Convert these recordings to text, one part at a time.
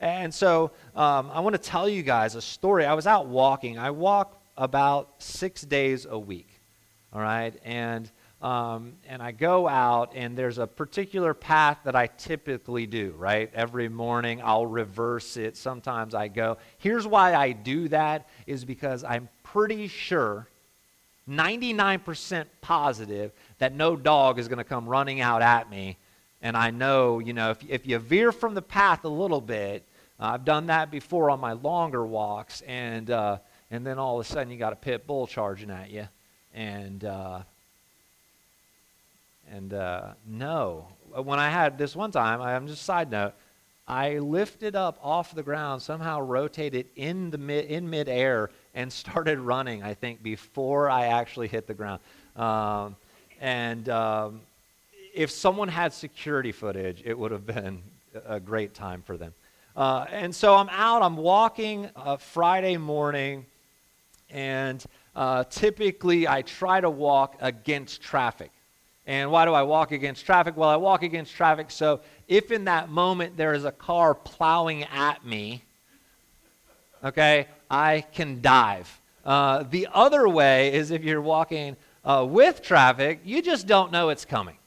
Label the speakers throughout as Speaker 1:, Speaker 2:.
Speaker 1: And so um, I want to tell you guys a story. I was out walking. I walk about six days a week, all right? And, um, and I go out, and there's a particular path that I typically do, right? Every morning I'll reverse it. Sometimes I go. Here's why I do that is because I'm pretty sure, 99% positive, that no dog is going to come running out at me and I know, you know, if, if you veer from the path a little bit, uh, I've done that before on my longer walks, and, uh, and then all of a sudden you got a pit bull charging at you. And, uh, and uh, no. When I had this one time, I'm just side note, I lifted up off the ground, somehow rotated in the mid, in midair, and started running. I think before I actually hit the ground, um, and um, if someone had security footage, it would have been a great time for them. Uh, and so I'm out, I'm walking uh, Friday morning, and uh, typically I try to walk against traffic. And why do I walk against traffic? Well, I walk against traffic so if in that moment there is a car plowing at me, okay, I can dive. Uh, the other way is if you're walking uh, with traffic, you just don't know it's coming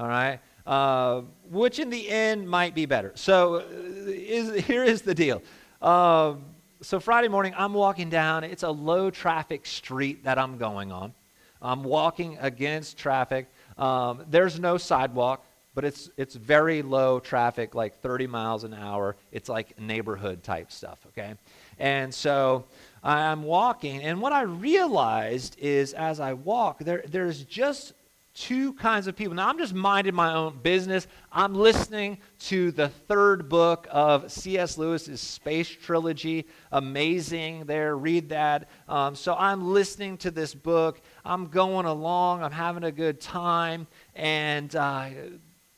Speaker 1: all right? Uh, which in the end might be better. So uh, is, here is the deal. Uh, so Friday morning, I'm walking down. It's a low traffic street that I'm going on. I'm walking against traffic. Um, there's no sidewalk, but it's, it's very low traffic, like 30 miles an hour. It's like neighborhood type stuff, okay? And so I'm walking, and what I realized is as I walk, there, there's just two kinds of people. Now, I'm just minding my own business. I'm listening to the third book of C.S. Lewis's Space Trilogy. Amazing there. Read that. Um, so I'm listening to this book. I'm going along. I'm having a good time. And uh,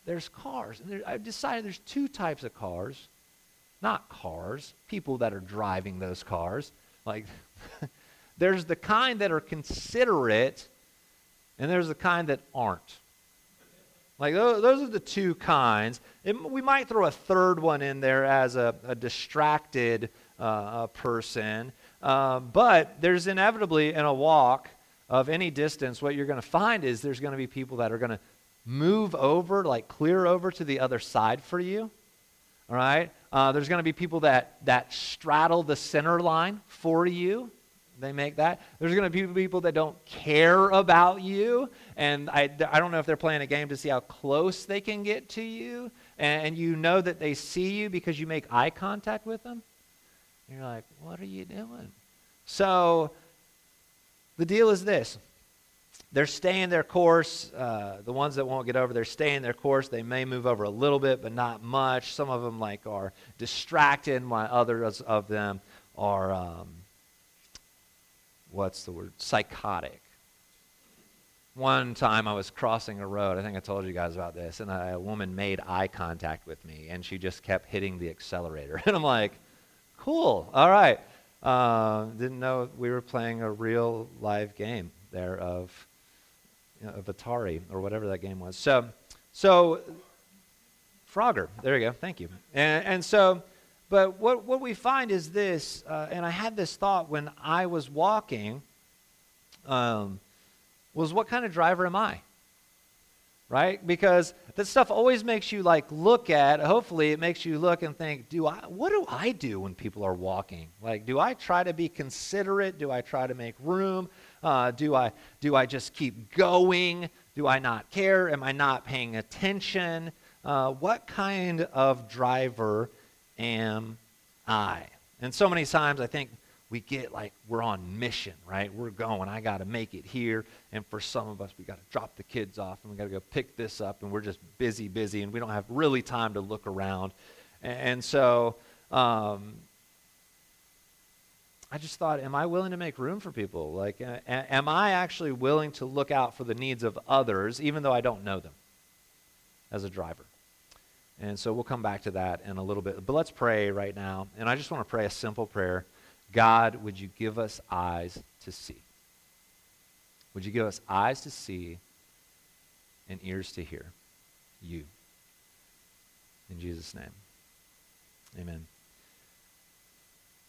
Speaker 1: there's cars. And there, I've decided there's two types of cars. Not cars, people that are driving those cars. Like, there's the kind that are considerate and there's the kind that aren't. Like those, are the two kinds. We might throw a third one in there as a, a distracted uh, a person, uh, but there's inevitably in a walk of any distance, what you're going to find is there's going to be people that are going to move over, like clear over to the other side for you. All right? Uh, there's going to be people that, that straddle the center line for you they make that. There's going to be people that don't care about you, and I, I don't know if they're playing a game to see how close they can get to you, and, and you know that they see you because you make eye contact with them. And you're like, what are you doing? So the deal is this they're staying their course. Uh, the ones that won't get over, they're staying their course. They may move over a little bit, but not much. Some of them like are distracted, while others of them are um, what's the word, psychotic. One time I was crossing a road, I think I told you guys about this, and a, woman made eye contact with me, and she just kept hitting the accelerator. And I'm like, cool, all right. Uh, didn't know we were playing a real live game there of, you know, of Atari or whatever that game was. So, so Frogger, there you go, thank you. And, and so but what, what we find is this, uh, and I had this thought when I was walking, um, was what kind of driver am I? Right? Because that stuff always makes you like look at, hopefully it makes you look and think, do I what do I do when people are walking? Like, do I try to be considerate? Do I try to make room? Uh, do I do I just keep going? Do I not care? Am I not paying attention? Uh, what kind of driver am I? And so many times I think we get like we're on mission, right? We're going, I got to make it here. And for some of us, we got to drop the kids off and we got to go pick this up. And we're just busy, busy, and we don't have really time to look around. And so um, I just thought, am I willing to make room for people? Like, am I actually willing to look out for the needs of others, even though I don't know them as a driver? And so we'll come back to that in a little bit. But let's pray right now. And I just want to pray a simple prayer God, would you give us eyes to see? Would you give us eyes to see and ears to hear you? In Jesus' name. Amen.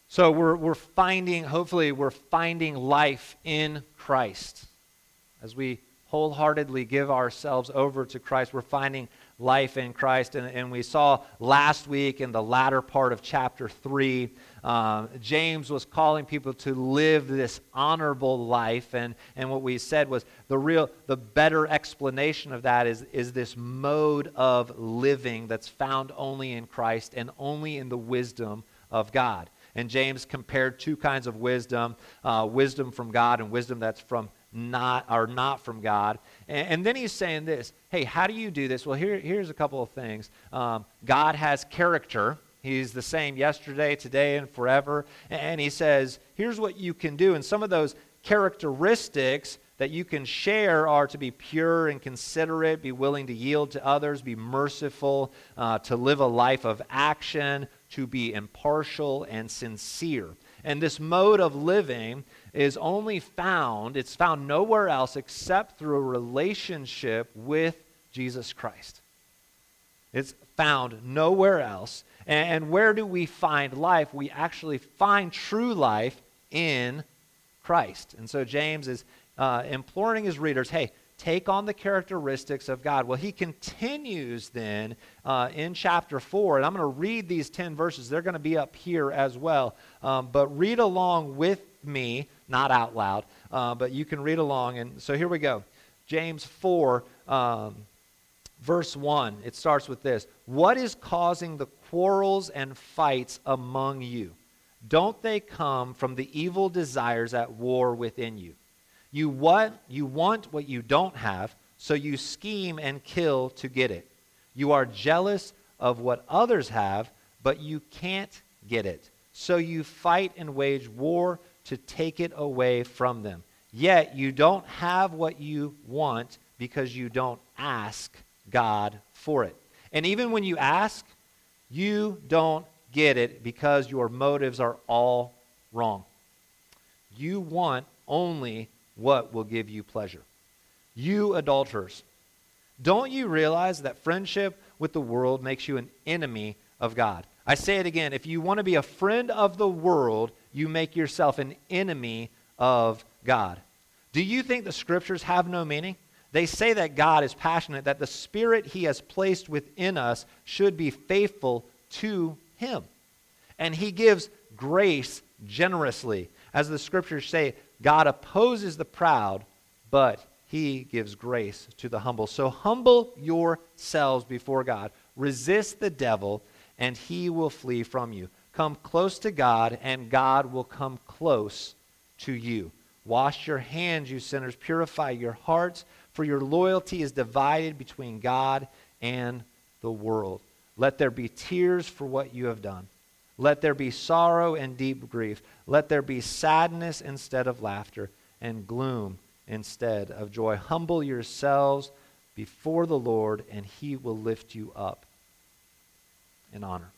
Speaker 1: So we're, we're finding, hopefully, we're finding life in Christ. As we wholeheartedly give ourselves over to Christ, we're finding life in Christ. And, and we saw last week in the latter part of chapter 3, uh, James was calling people to live this honorable life. And, and what we said was the real, the better explanation of that is, is this mode of living that's found only in Christ and only in the wisdom of God. And James compared two kinds of wisdom uh, wisdom from God and wisdom that's from not are not from God. And, and, then he's saying this hey, how do you do this? Well, here, here's a couple of things. Um, God has character. He's the same yesterday, today, and forever. And he says, here's what you can do. And some of those characteristics that you can share are to be pure and considerate, be willing to yield to others, be merciful, uh, to live a life of action, to be impartial and sincere. And this mode of living is only found, it's found nowhere else except through a relationship with Jesus Christ. It's found nowhere else. And where do we find life? We actually find true life in Christ. And so James is uh, imploring his readers hey, take on the characteristics of God. Well, he continues then uh, in chapter 4, and I'm going to read these 10 verses. They're going to be up here as well. Um, but read along with me, not out loud, uh, but you can read along. And so here we go. James 4, um, verse 1, it starts with this What is causing the quarrels and fights among you? Don't they come from the evil desires at war within you? You what you want what you don't have, so you scheme and kill to get it. You are jealous of what others have, but you can't get it. So you fight and wage war to take it away from them. Yet you don't have what you want because you don't ask God for it. And even when you ask, you don't get it because your motives are all wrong. You want only what will give you pleasure. You adulterers, don't you realize that friendship with the world makes you an enemy of God? I say it again if you want to be a friend of the world, you make yourself an enemy of God. Do you think the scriptures have no meaning? They say that God is passionate, that the spirit he has placed within us should be faithful to him. And he gives grace generously. As the scriptures say, God opposes the proud, but he gives grace to the humble. So humble yourselves before God. Resist the devil, and he will flee from you. Come close to God, and God will come close to you. Wash your hands, you sinners. Purify your hearts, for your loyalty is divided between God and the world. Let there be tears for what you have done. Let there be sorrow and deep grief. Let there be sadness instead of laughter and gloom instead of joy. Humble yourselves before the Lord, and he will lift you up in honor.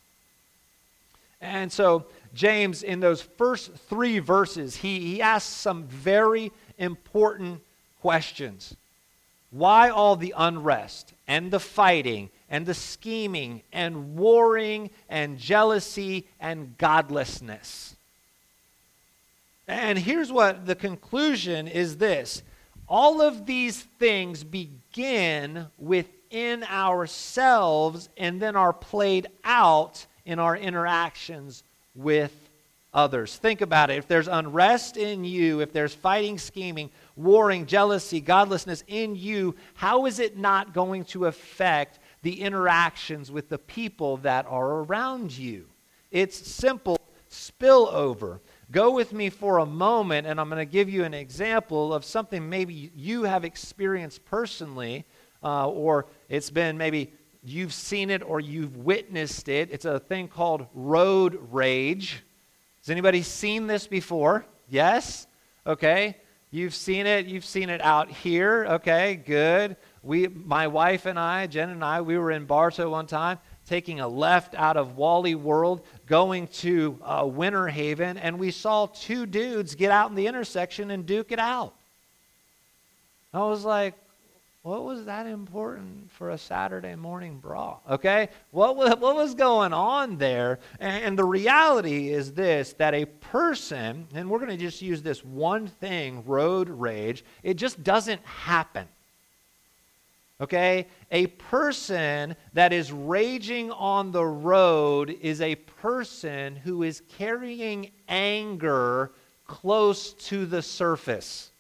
Speaker 1: And so, James, in those first three verses, he, he asks some very important questions. Why all the unrest and the fighting and the scheming and warring and jealousy and godlessness? And here's what the conclusion is this all of these things begin within ourselves and then are played out in our interactions with others. Think about it. If there's unrest in you, if there's fighting, scheming, warring, jealousy, godlessness in you, how is it not going to affect the interactions with the people that are around you? It's simple spillover. Go with me for a moment, and I'm going to give you an example of something maybe you have experienced personally, uh, or it's been maybe you've seen it or you've witnessed it. It's a thing called road rage. Has anybody seen this before? Yes? Okay. You've seen it. You've seen it out here. Okay, good. We, my wife and I, Jen and I, we were in Bartow one time taking a left out of Wally World, going to uh, Winter Haven, and we saw two dudes get out in the intersection and duke it out. I was like, what was that important for a Saturday morning bra? Okay? What was, what was going on there? And, and the reality is this that a person, and we're going to just use this one thing, road rage, it just doesn't happen. Okay? A person that is raging on the road is a person who is carrying anger close to the surface.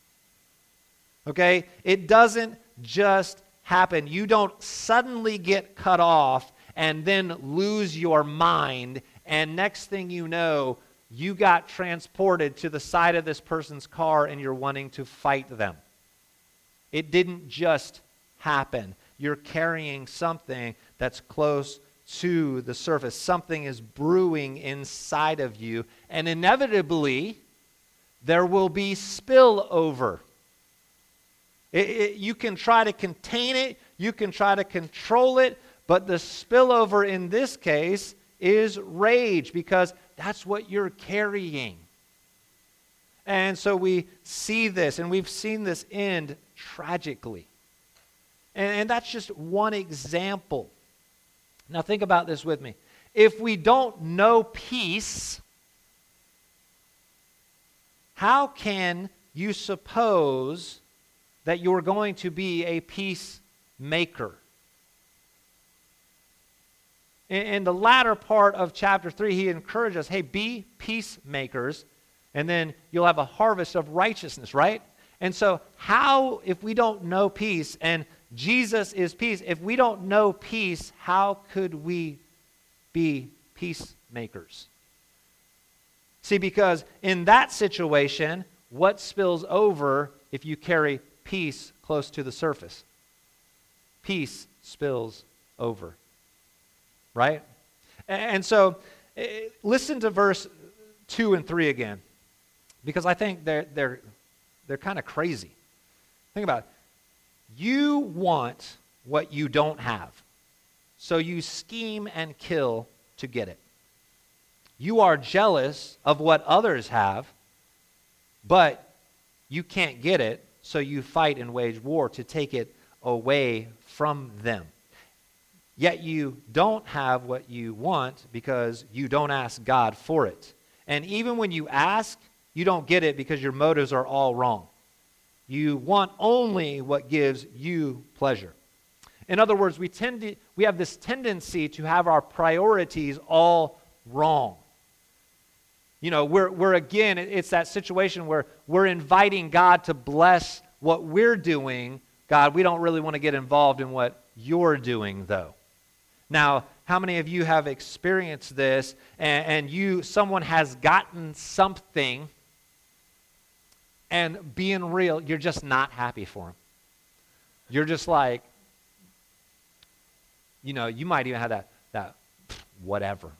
Speaker 1: Okay? It doesn't just happen. You don't suddenly get cut off and then lose your mind, and next thing you know, you got transported to the side of this person's car and you're wanting to fight them. It didn't just happen. You're carrying something that's close to the surface. Something is brewing inside of you, and inevitably, there will be spillover. It, it, you can try to contain it, you can try to control it, but the spillover in this case is rage because that's what you're carrying. And so we see this, and we've seen this end tragically. And, and that's just one example. Now, think about this with me. If we don't know peace, how can you suppose that you're going to be a peacemaker. In, in the latter part of chapter 3, he encourages hey, be peacemakers, and then you'll have a harvest of righteousness, right? And so, how, if we don't know peace, and Jesus is peace, if we don't know peace, how could we be peacemakers? See, because in that situation, what spills over if you carry peace close to the surface. Peace spills over. Right? And so, eh, listen to verse 2 and 3 again, because I think they're, they're, they're kind of crazy. Think about it. You want what you don't have, so you scheme and kill to get it. You are jealous of what others have, but you can't get it, so you fight and wage war to take it away from them. Yet you don't have what you want because you don't ask God for it. And even when you ask, you don't get it because your motives are all wrong. You want only what gives you pleasure. In other words, we, tend to, we have this tendency to have our priorities all wrong. You know, we're, we're again, it's that situation where we're inviting God to bless what we're doing. God, we don't really want to get involved in what you're doing, though. Now, how many of you have experienced this and, and you, someone has gotten something and being real, you're just not happy for him. You're just like, you know, you might even have that, that whatever.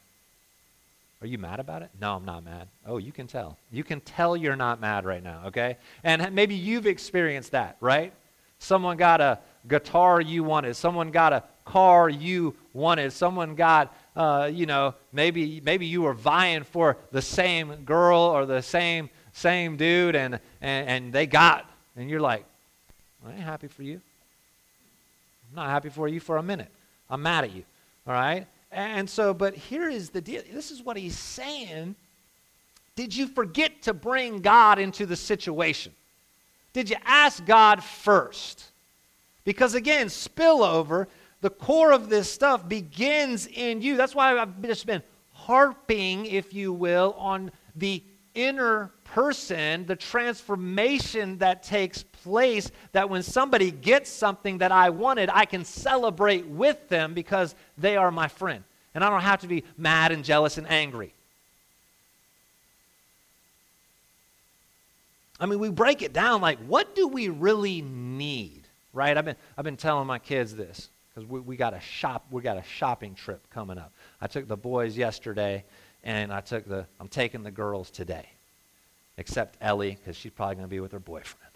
Speaker 1: Are you mad about it? No, I'm not mad. Oh, you can tell. You can tell you're not mad right now, okay? And maybe you've experienced that, right? Someone got a guitar you wanted. Someone got a car you wanted. Someone got, uh, you know, maybe maybe you were vying for the same girl or the same same dude, and and, and they got, and you're like, I ain't happy for you. I'm not happy for you for a minute. I'm mad at you. All right. And so, but here is the deal. This is what he's saying. Did you forget to bring God into the situation? Did you ask God first? Because again, spillover, the core of this stuff begins in you. That's why I've just been harping, if you will, on the inner person, the transformation that takes place, that when somebody gets something that I wanted, I can celebrate with them because they are my friend. And I don't have to be mad and jealous and angry. I mean, we break it down like, what do we really need? Right? I've been, I've been telling my kids this because we, we got a shop, we got a shopping trip coming up. I took the boys yesterday, and I took the, I'm taking the girls today, except Ellie because she's probably going to be with her boyfriend.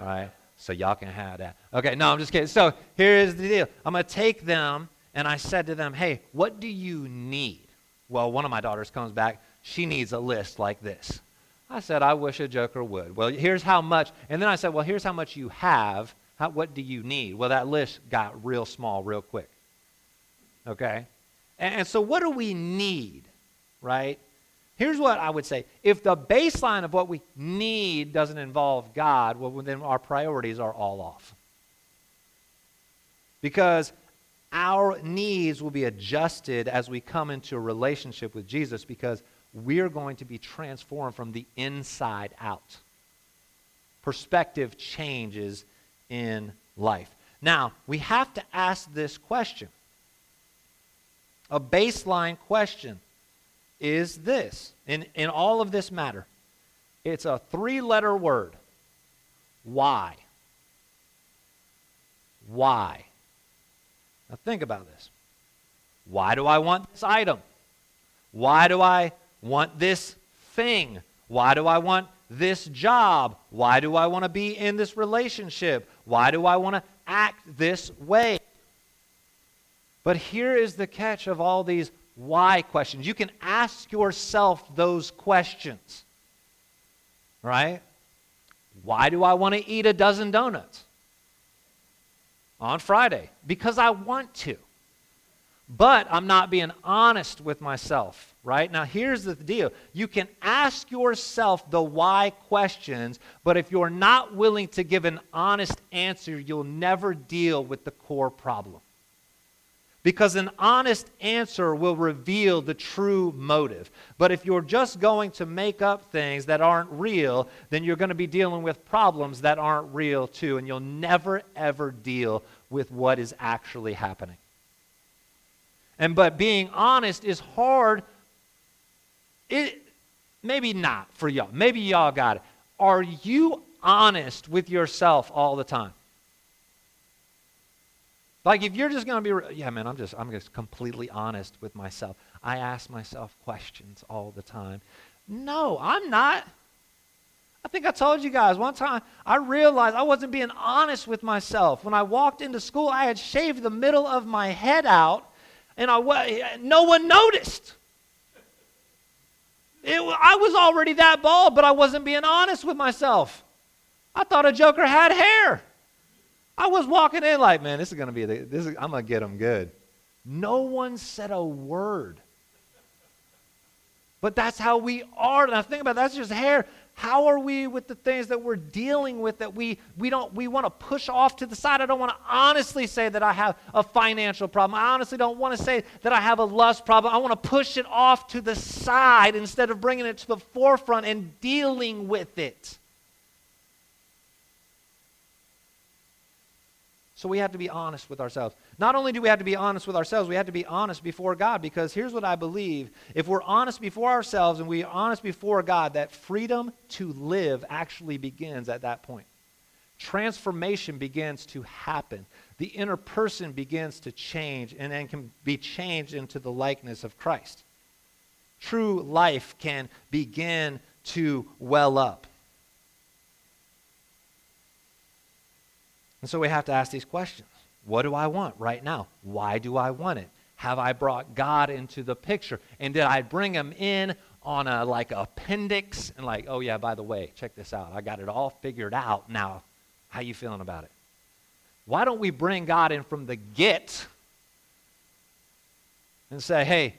Speaker 1: All right? So y'all can have that. Okay, no, I'm just kidding. So here is the deal. I'm going to take them, and I said to them, hey, what do you need? Well, one of my daughters comes back. She needs a list like this. I said, I wish a joker would. Well, here's how much. And then I said, well, here's how much you have. How, what do you need? Well, that list got real small real quick. Okay? And, and so, what do we need, right? Here's what I would say if the baseline of what we need doesn't involve God, well, then our priorities are all off. Because our needs will be adjusted as we come into a relationship with Jesus because we're going to be transformed from the inside out. Perspective changes in life. Now, we have to ask this question. A baseline question is this. In, in all of this matter it's a three letter word. Why? Why? Now think about this. Why do i want this item? Why do i want this thing? Why do i want this job? Why do i want to be in this relationship? Why do i want to act this way? But here is the catch of all these why questions. You can ask yourself those questions. Right? Why do I want to eat a dozen donuts on Friday? Because I want to. But I'm not being honest with myself, right? Now, here's the deal you can ask yourself the why questions, but if you're not willing to give an honest answer, you'll never deal with the core problem because an honest answer will reveal the true motive. But if you're just going to make up things that aren't real, then you're going to be dealing with problems that aren't real too, and you'll never ever deal with what is actually happening. And but being honest is hard. It maybe not for y'all. Maybe y'all got it. Are you honest with yourself all the time? Like if you're just going to be, yeah, man, I'm just, I'm just completely honest with myself. I ask myself questions all the time. No, I'm not. I think I told you guys one time I realized I wasn't being honest with myself. When I walked into school, I had shaved the middle of my head out, and I no one noticed. It, I was already that bald, but I wasn't being honest with myself. I thought a joker had hair. I was walking in like, man, this is going to be, the, this is, I'm going to get them good. No one said a word. But that's how we are. I think about it, that's just hair. How are we with the things that we're dealing with that we, we don't we want to push off to the side? I don't want to honestly say that I have a financial problem. I honestly don't want to say that I have a lust problem. I want to push it off to the side instead of bringing it to the forefront and dealing with it. So we have to be honest with ourselves. Not only do we have to be honest with ourselves, we have to be honest before God because here's what I believe. If we're honest before ourselves and we're honest before God, that freedom to live actually begins at that point. Transformation begins to happen. The inner person begins to change and then can be changed into the likeness of Christ. True life can begin to well up. And so we have to ask these questions What do I want right now? Why do I want it? Have I brought God into the picture? And did I bring him in on a like appendix and like, oh yeah, by the way, check this out. I got it all figured out now. How you feeling about it? Why don't we bring God in from the get and say, hey,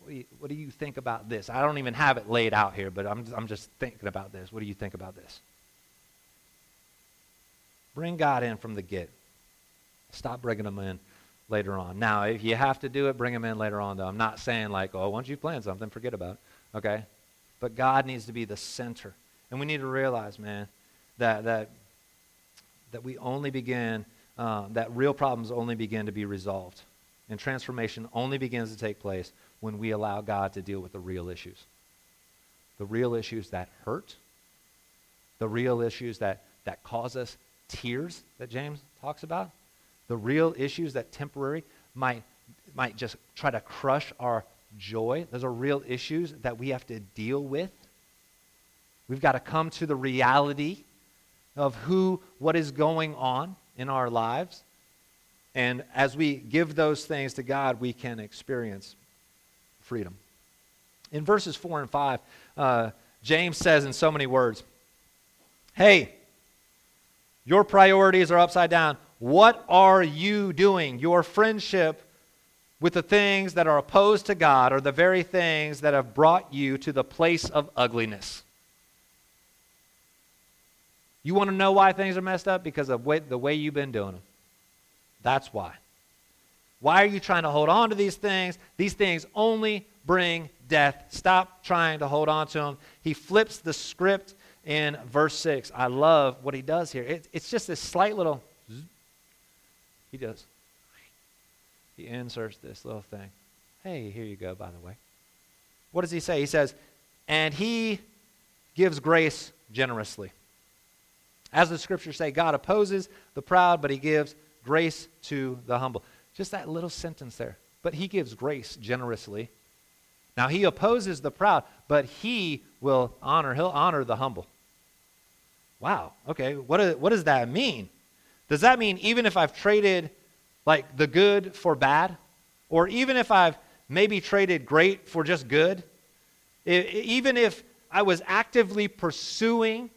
Speaker 1: what do, you, what do you think about this? I don't even have it laid out here, but I'm, I'm just thinking about this. What do you think about this? Bring God in from the get. Stop bringing him in later on. Now, if you have to do it, bring him in later on, though. I'm not saying, like, oh, once you plan something, forget about it. Okay? But God needs to be the center. And we need to realize, man, that, that, that we only begin, uh, that real problems only begin to be resolved. And transformation only begins to take place when we allow God to deal with the real issues. The real issues that hurt, the real issues that, that cause us tears that James talks about, the real issues that temporary might, might just try to crush our joy. Those are real issues that we have to deal with. We've got to come to the reality of who, what is going on in our lives. And as we give those things to God, we can experience freedom. In verses 4 and 5, uh, James says in so many words, Hey, Your priorities are upside down. What are you doing? Your friendship with the things that are opposed to God are the very things that have brought you to the place of ugliness. You want to know why things are messed up? Because of the way you've been doing them. That's why. Why are you trying to hold on to these things? These things only bring death. Stop trying to hold on to them. He flips the script in verse 6. I love what he does here. It, it's just this slight little. He does. He inserts this little thing. Hey, here you go, by the way. What does he say? He says, and he gives grace generously. As the scriptures say, God opposes the proud, but he gives grace to the humble. Just that little sentence there. But he gives grace generously. Now he opposes the proud, but he will honor, he'll honor the humble. Wow, okay, what, what does that mean? Does that mean even if I've traded like the good for bad, or even if I've maybe traded great for just good, even if I was actively pursuing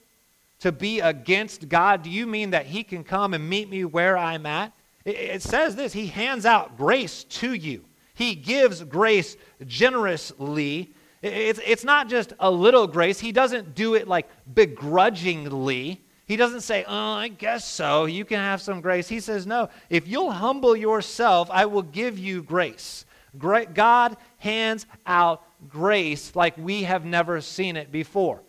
Speaker 1: to be against God, do you mean that He can come and meet me where I'm at? It, says this He hands out grace to you, He gives grace generously. It's, it's not just a little grace, He doesn't do it like begrudgingly. He doesn't say, Oh, I guess so. You can have some grace. He says, No, if you'll humble yourself, I will give you grace. God hands out grace like we have never seen it before.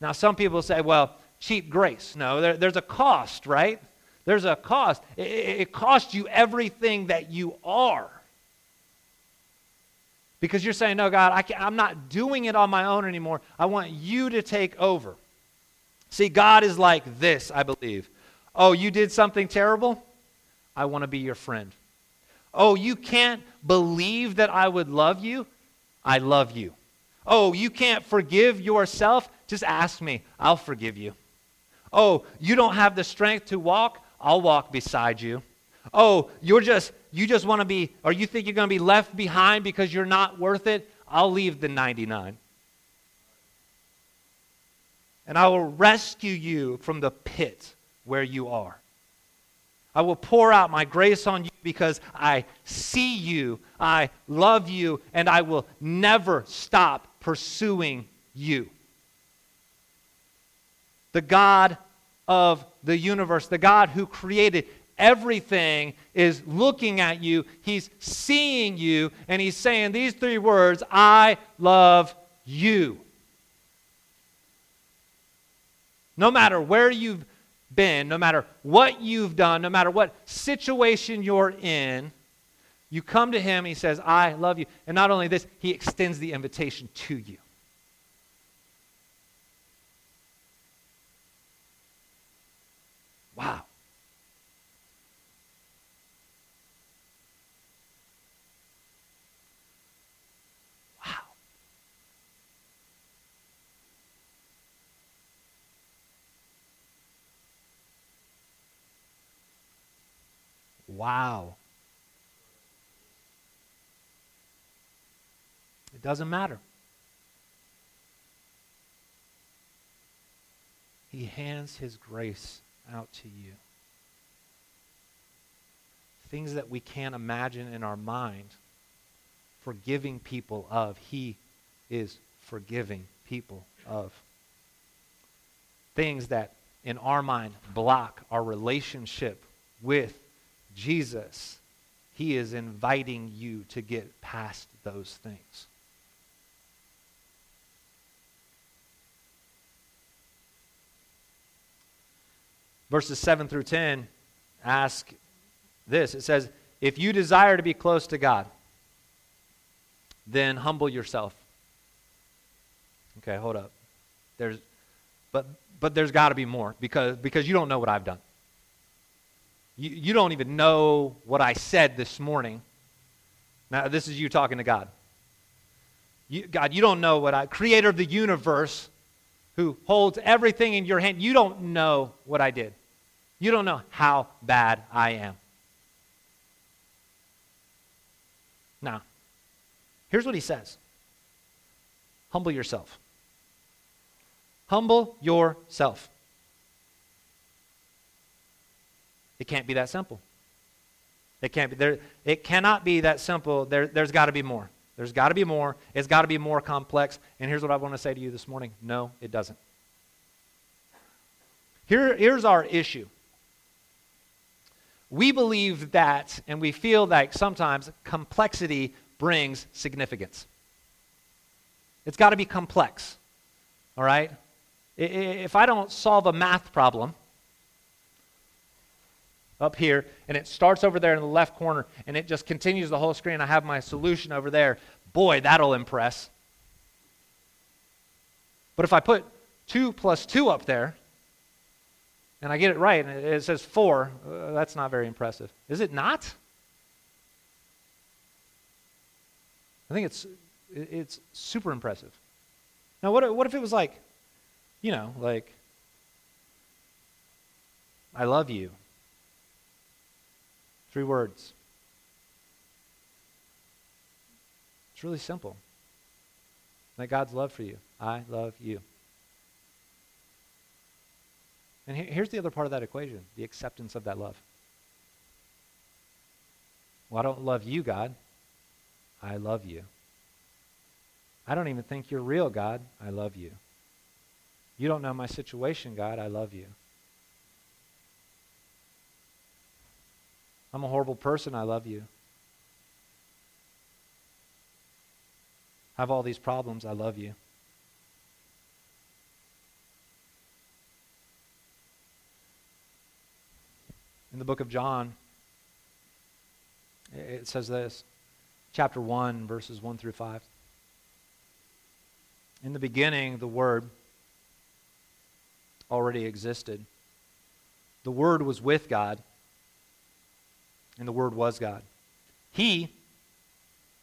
Speaker 1: Now, some people say, Well, cheap grace. No, there, there's a cost, right? There's a cost. It, it costs you everything that you are. Because you're saying, no, God, I am not doing it on my own anymore. I want you to take over. See, God is like this, I believe. Oh, you did something terrible? I want to be your friend. Oh, you can't believe that I would love you? I love you. Oh, you can't forgive yourself? Just ask me. I'll forgive you. Oh, you don't have the strength to walk? I'll walk beside you. Oh, you're just you just want to be or you think you're going to be left behind because you're not worth it? I'll leave the 99. And I will rescue you from the pit where you are. I will pour out my grace on you because I see you, I love you, and I will never stop pursuing you the God of the universe, the God who created everything, is looking at you. He's seeing you, and He's saying these three words I love you. No matter where you've been, no matter what you've done, no matter what situation you're in, you come to Him, He says, I love you. And not only this, He extends the invitation to you. Wow. Wow. It doesn't matter. He hands his grace out to you. Things that we can't imagine in our mind, forgiving people of, He is forgiving people of. Things that in our mind block our relationship with Jesus, He is inviting you to get past those things. verses 7 through 10 ask this it says, If you desire to be close to God, then humble yourself. Okay, hold up. There's, but, but there's got to be more because, because you don't know what I've done. You, you don't even know what I said this morning. Now, this is you talking to God. You, God, you don't know what I, creator of the universe, who holds everything in your hand, you don't know what I did. You don't know how bad I am. Now, here's what he says Humble yourself. Humble yourself. It can't be that simple. It can't be there. It cannot be that simple. There, there's got to be more. There's got to be more. It's got to be more complex. And here's what I want to say to you this morning no, it doesn't. Here, here's our issue. We believe that, and we feel like sometimes complexity brings significance. It's got to be complex, all right? If I don't solve a math problem up here, and it starts over there in the left corner, and it just continues the whole screen, I have my solution over there, boy, that'll impress. But if I put 2 plus 2 up there, and I get it right, and it says 4, uh, that's not very impressive. Is it not? I think it's, it's super impressive. Now, what, what if it was like, you know, like, I love you? Three words. It's really simple. Like God's love for you. I love you. And here's the other part of that equation the acceptance of that love. Well, I don't love you, God. I love you. I don't even think you're real, God. I love you. You don't know my situation, God. I love you. I'm a horrible person. I love you. I have all these problems. I love you. In the book of John, it says this chapter 1, verses 1 through 5. In the beginning, the Word already existed. The Word was with God, and the Word was God. He,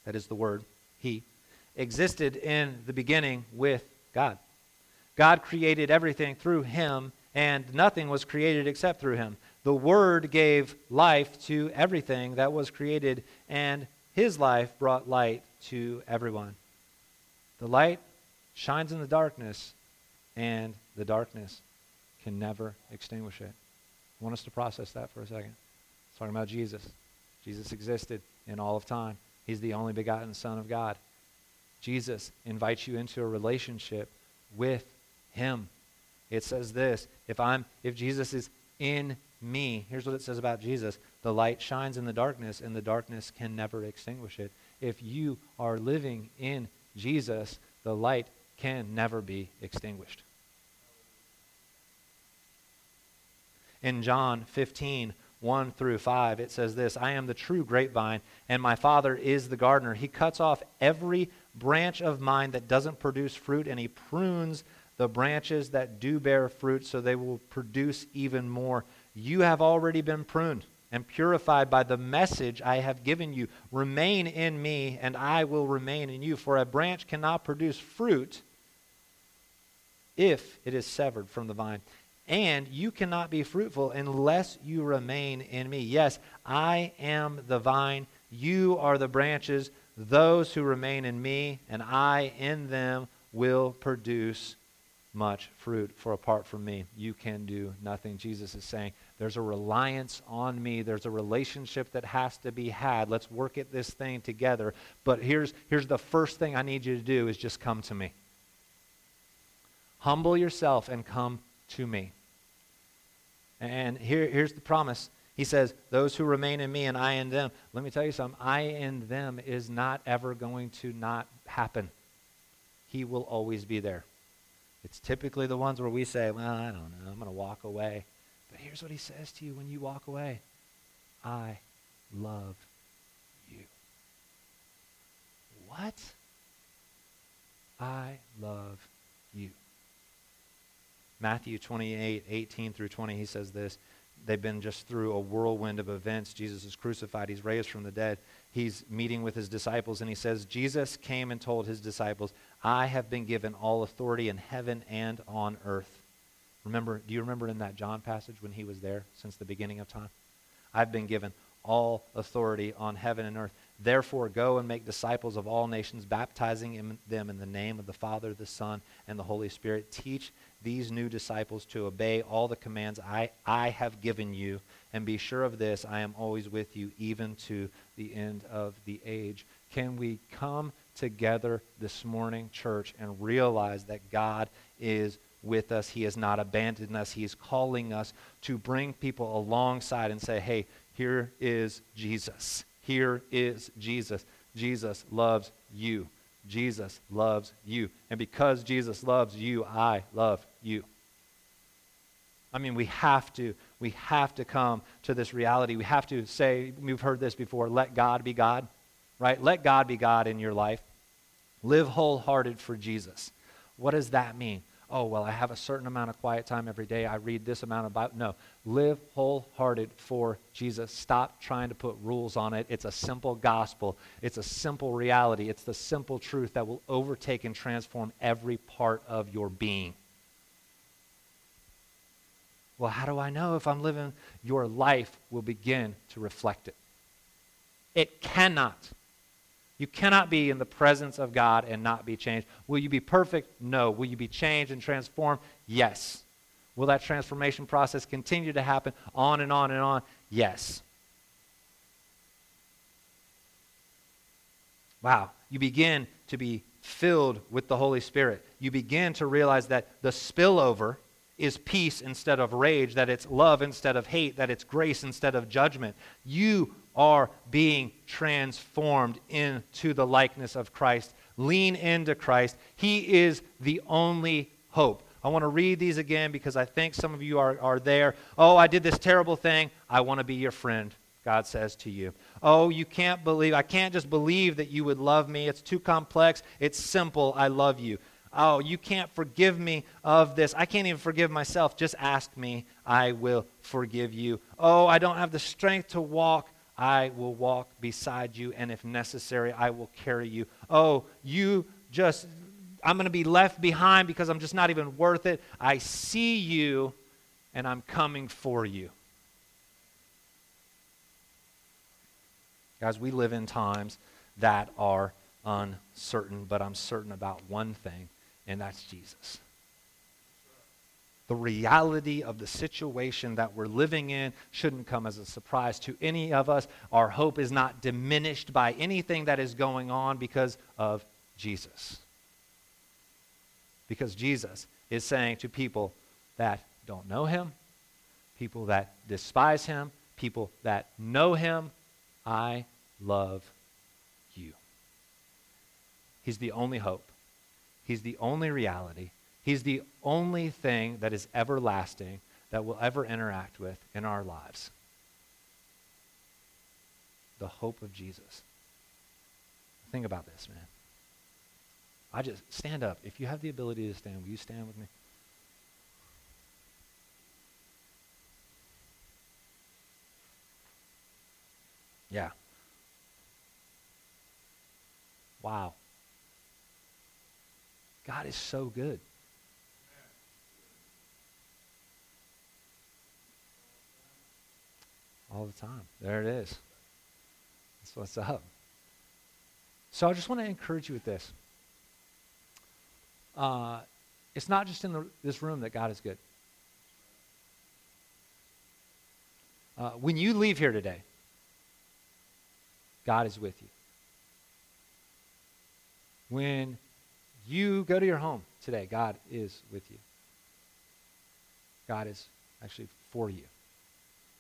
Speaker 1: that is the Word, He, existed in the beginning with God. God created everything through Him, and nothing was created except through Him. The Word gave life to everything that was created, and His life brought light to everyone. The light shines in the darkness, and the darkness can never extinguish it. I want us to process that for a second. It's talking about Jesus. Jesus existed in all of time. He's the only begotten Son of God. Jesus invites you into a relationship with Him. It says this if I'm if Jesus is in me. Here's what it says about Jesus the light shines in the darkness, and the darkness can never extinguish it. If you are living in Jesus, the light can never be extinguished. In John 15, 1 through 5, it says this I am the true grapevine, and my Father is the gardener. He cuts off every branch of mine that doesn't produce fruit, and he prunes the branches that do bear fruit so they will produce even more. You have already been pruned and purified by the message I have given you. Remain in me, and I will remain in you. For a branch cannot produce fruit if it is severed from the vine. And you cannot be fruitful unless you remain in me. Yes, I am the vine, you are the branches. Those who remain in me and I in them will produce much fruit. For apart from me, you can do nothing. Jesus is saying, there's a reliance on me. There's a relationship that has to be had. Let's work at this thing together. But here's, here's the first thing I need you to do is just come to me. Humble yourself and come to me. And here, here's the promise. He says, Those who remain in me and I in them. Let me tell you something. I in them is not ever going to not happen. He will always be there. It's typically the ones where we say, Well, I don't know. I'm going to walk away. But here's what he says to you when you walk away I love you. What? I love you. Matthew 28, 18 through 20, he says this. They've been just through a whirlwind of events. Jesus is crucified, he's raised from the dead. He's meeting with his disciples, and he says, Jesus came and told his disciples, I have been given all authority in heaven and on earth. Remember, do you remember in that John passage when he was there since the beginning of time? I've been given all authority on heaven and earth. Therefore, go and make disciples of all nations, baptizing them in the name of the Father, the Son, and the Holy Spirit. Teach these new disciples to obey all the commands I, I have given you. And be sure of this I am always with you, even to the end of the age. Can we come together this morning, church, and realize that God is with us? He has not abandoned us. He is calling us to bring people alongside and say, hey, here is Jesus. Here is Jesus. Jesus loves you. Jesus loves you. And because Jesus loves you, I love you. I mean, we have to, we have to come to this reality. We have to say, we've heard this before, let God be God, right? Let God be God in your life. Live wholehearted for Jesus. What does that mean? Oh, well, I have a certain amount of quiet time every day. I read this amount of Bible. No, live wholehearted for Jesus. Stop trying to put rules on it. It's a simple gospel, it's a simple reality, it's the simple truth that will overtake and transform every part of your being. Well, how do I know if I'm living? Your life will begin to reflect it. It cannot you cannot be in the presence of God and not be changed. Will you be perfect? No. Will you be changed and transformed? Yes. Will that transformation process continue to happen on and on and on? Yes. Wow. You begin to be filled with the Holy Spirit. You begin to realize that the spillover is peace instead of rage, that it's love instead of hate, that it's grace instead of judgment. You are being transformed into the likeness of Christ. Lean into Christ. He is the only hope. I want to read these again because I think some of you are, are there. Oh, I did this terrible thing. I want to be your friend, God says to you. Oh, you can't believe, I can't just believe that you would love me. It's too complex. It's simple. I love you. Oh, you can't forgive me of this. I can't even forgive myself. Just ask me. I will forgive you. Oh, I don't have the strength to walk. I will walk beside you, and if necessary, I will carry you. Oh, you just, I'm going to be left behind because I'm just not even worth it. I see you, and I'm coming for you. Guys, we live in times that are uncertain, but I'm certain about one thing, and that's Jesus the reality of the situation that we're living in shouldn't come as a surprise to any of us. Our hope is not diminished by anything that is going on because of Jesus. Because Jesus is saying to people that don't know him, people that despise him, people that know him, I love you. He's the only hope. He's the only reality. He's the only thing that is everlasting that we'll ever interact with in our lives. The hope of Jesus. Think about this, man. I just stand up. If you have the ability to stand, will you stand with me? Yeah. Wow. God is so good. All the time. There it is. That's what's up. So I just want to encourage you with this. Uh, it's not just in the, this room that God is good. Uh, when you leave here today, God is with you. When you go to your home today, God is with you. God is actually for you.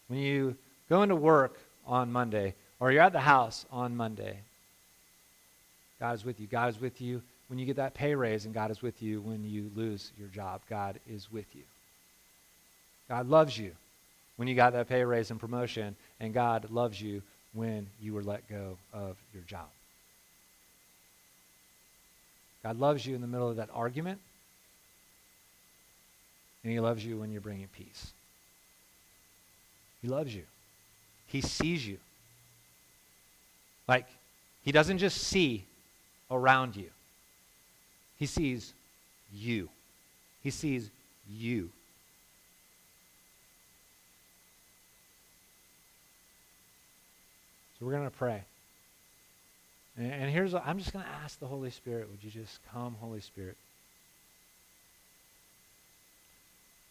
Speaker 1: When you going to work on Monday, or you're at the house on Monday, God is with you. God is with you when you get that pay raise, and God is with you when you lose your job. God is with you. God loves you when you got that pay raise and promotion, and God loves you when you were let go of your job. God loves you in the middle of that argument, and He loves you when you're bringing peace. He loves you. He sees you. Like, he doesn't just see around you, he sees you. He sees you. So we're going to pray. And, here's, I'm just going to ask the Holy Spirit, would you just come, Holy Spirit?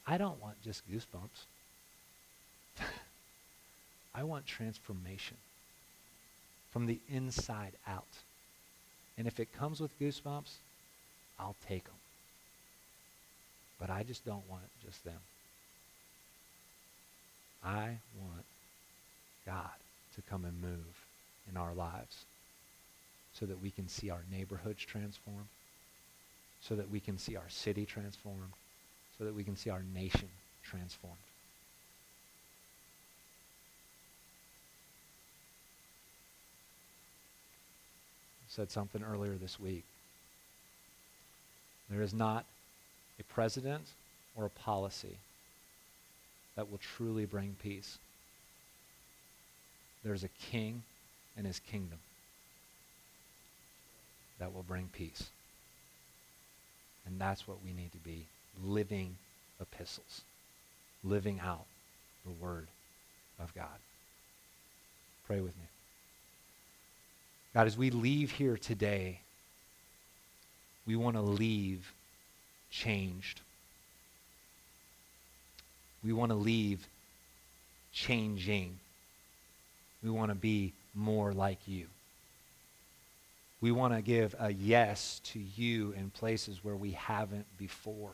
Speaker 1: I don't want just goosebumps. I want transformation from the inside out. And if it comes with goosebumps, I'll take them. But I just don't want just them. I want God to come and move in our lives so that we can see our neighborhoods transformed, so that we can see our city transformed, so that we can see our nation transformed. Said something earlier this week. There is not a president or a policy that will truly bring peace. There's a king and his kingdom that will bring peace. And that's what we need to be living epistles, living out the word of God. Pray with me. God, as we leave here today, we want to leave changed. We want to leave changing. We want to be more like you. We want to give a yes to you in places where we haven't before.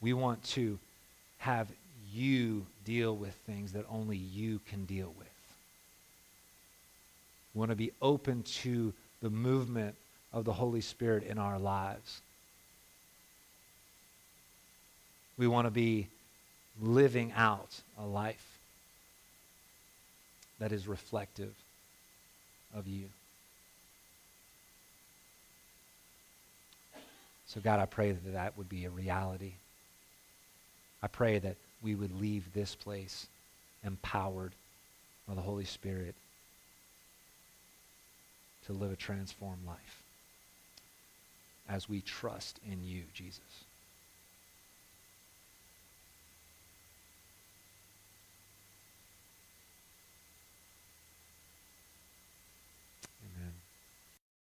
Speaker 1: We want to have you deal with things that only you can deal with. We want to be open to the movement of the Holy Spirit in our lives. We want to be living out a life that is reflective of you. So, God, I pray that that would be a reality. I pray that we would leave this place empowered by the Holy Spirit to live a transformed life as we trust in you, Jesus.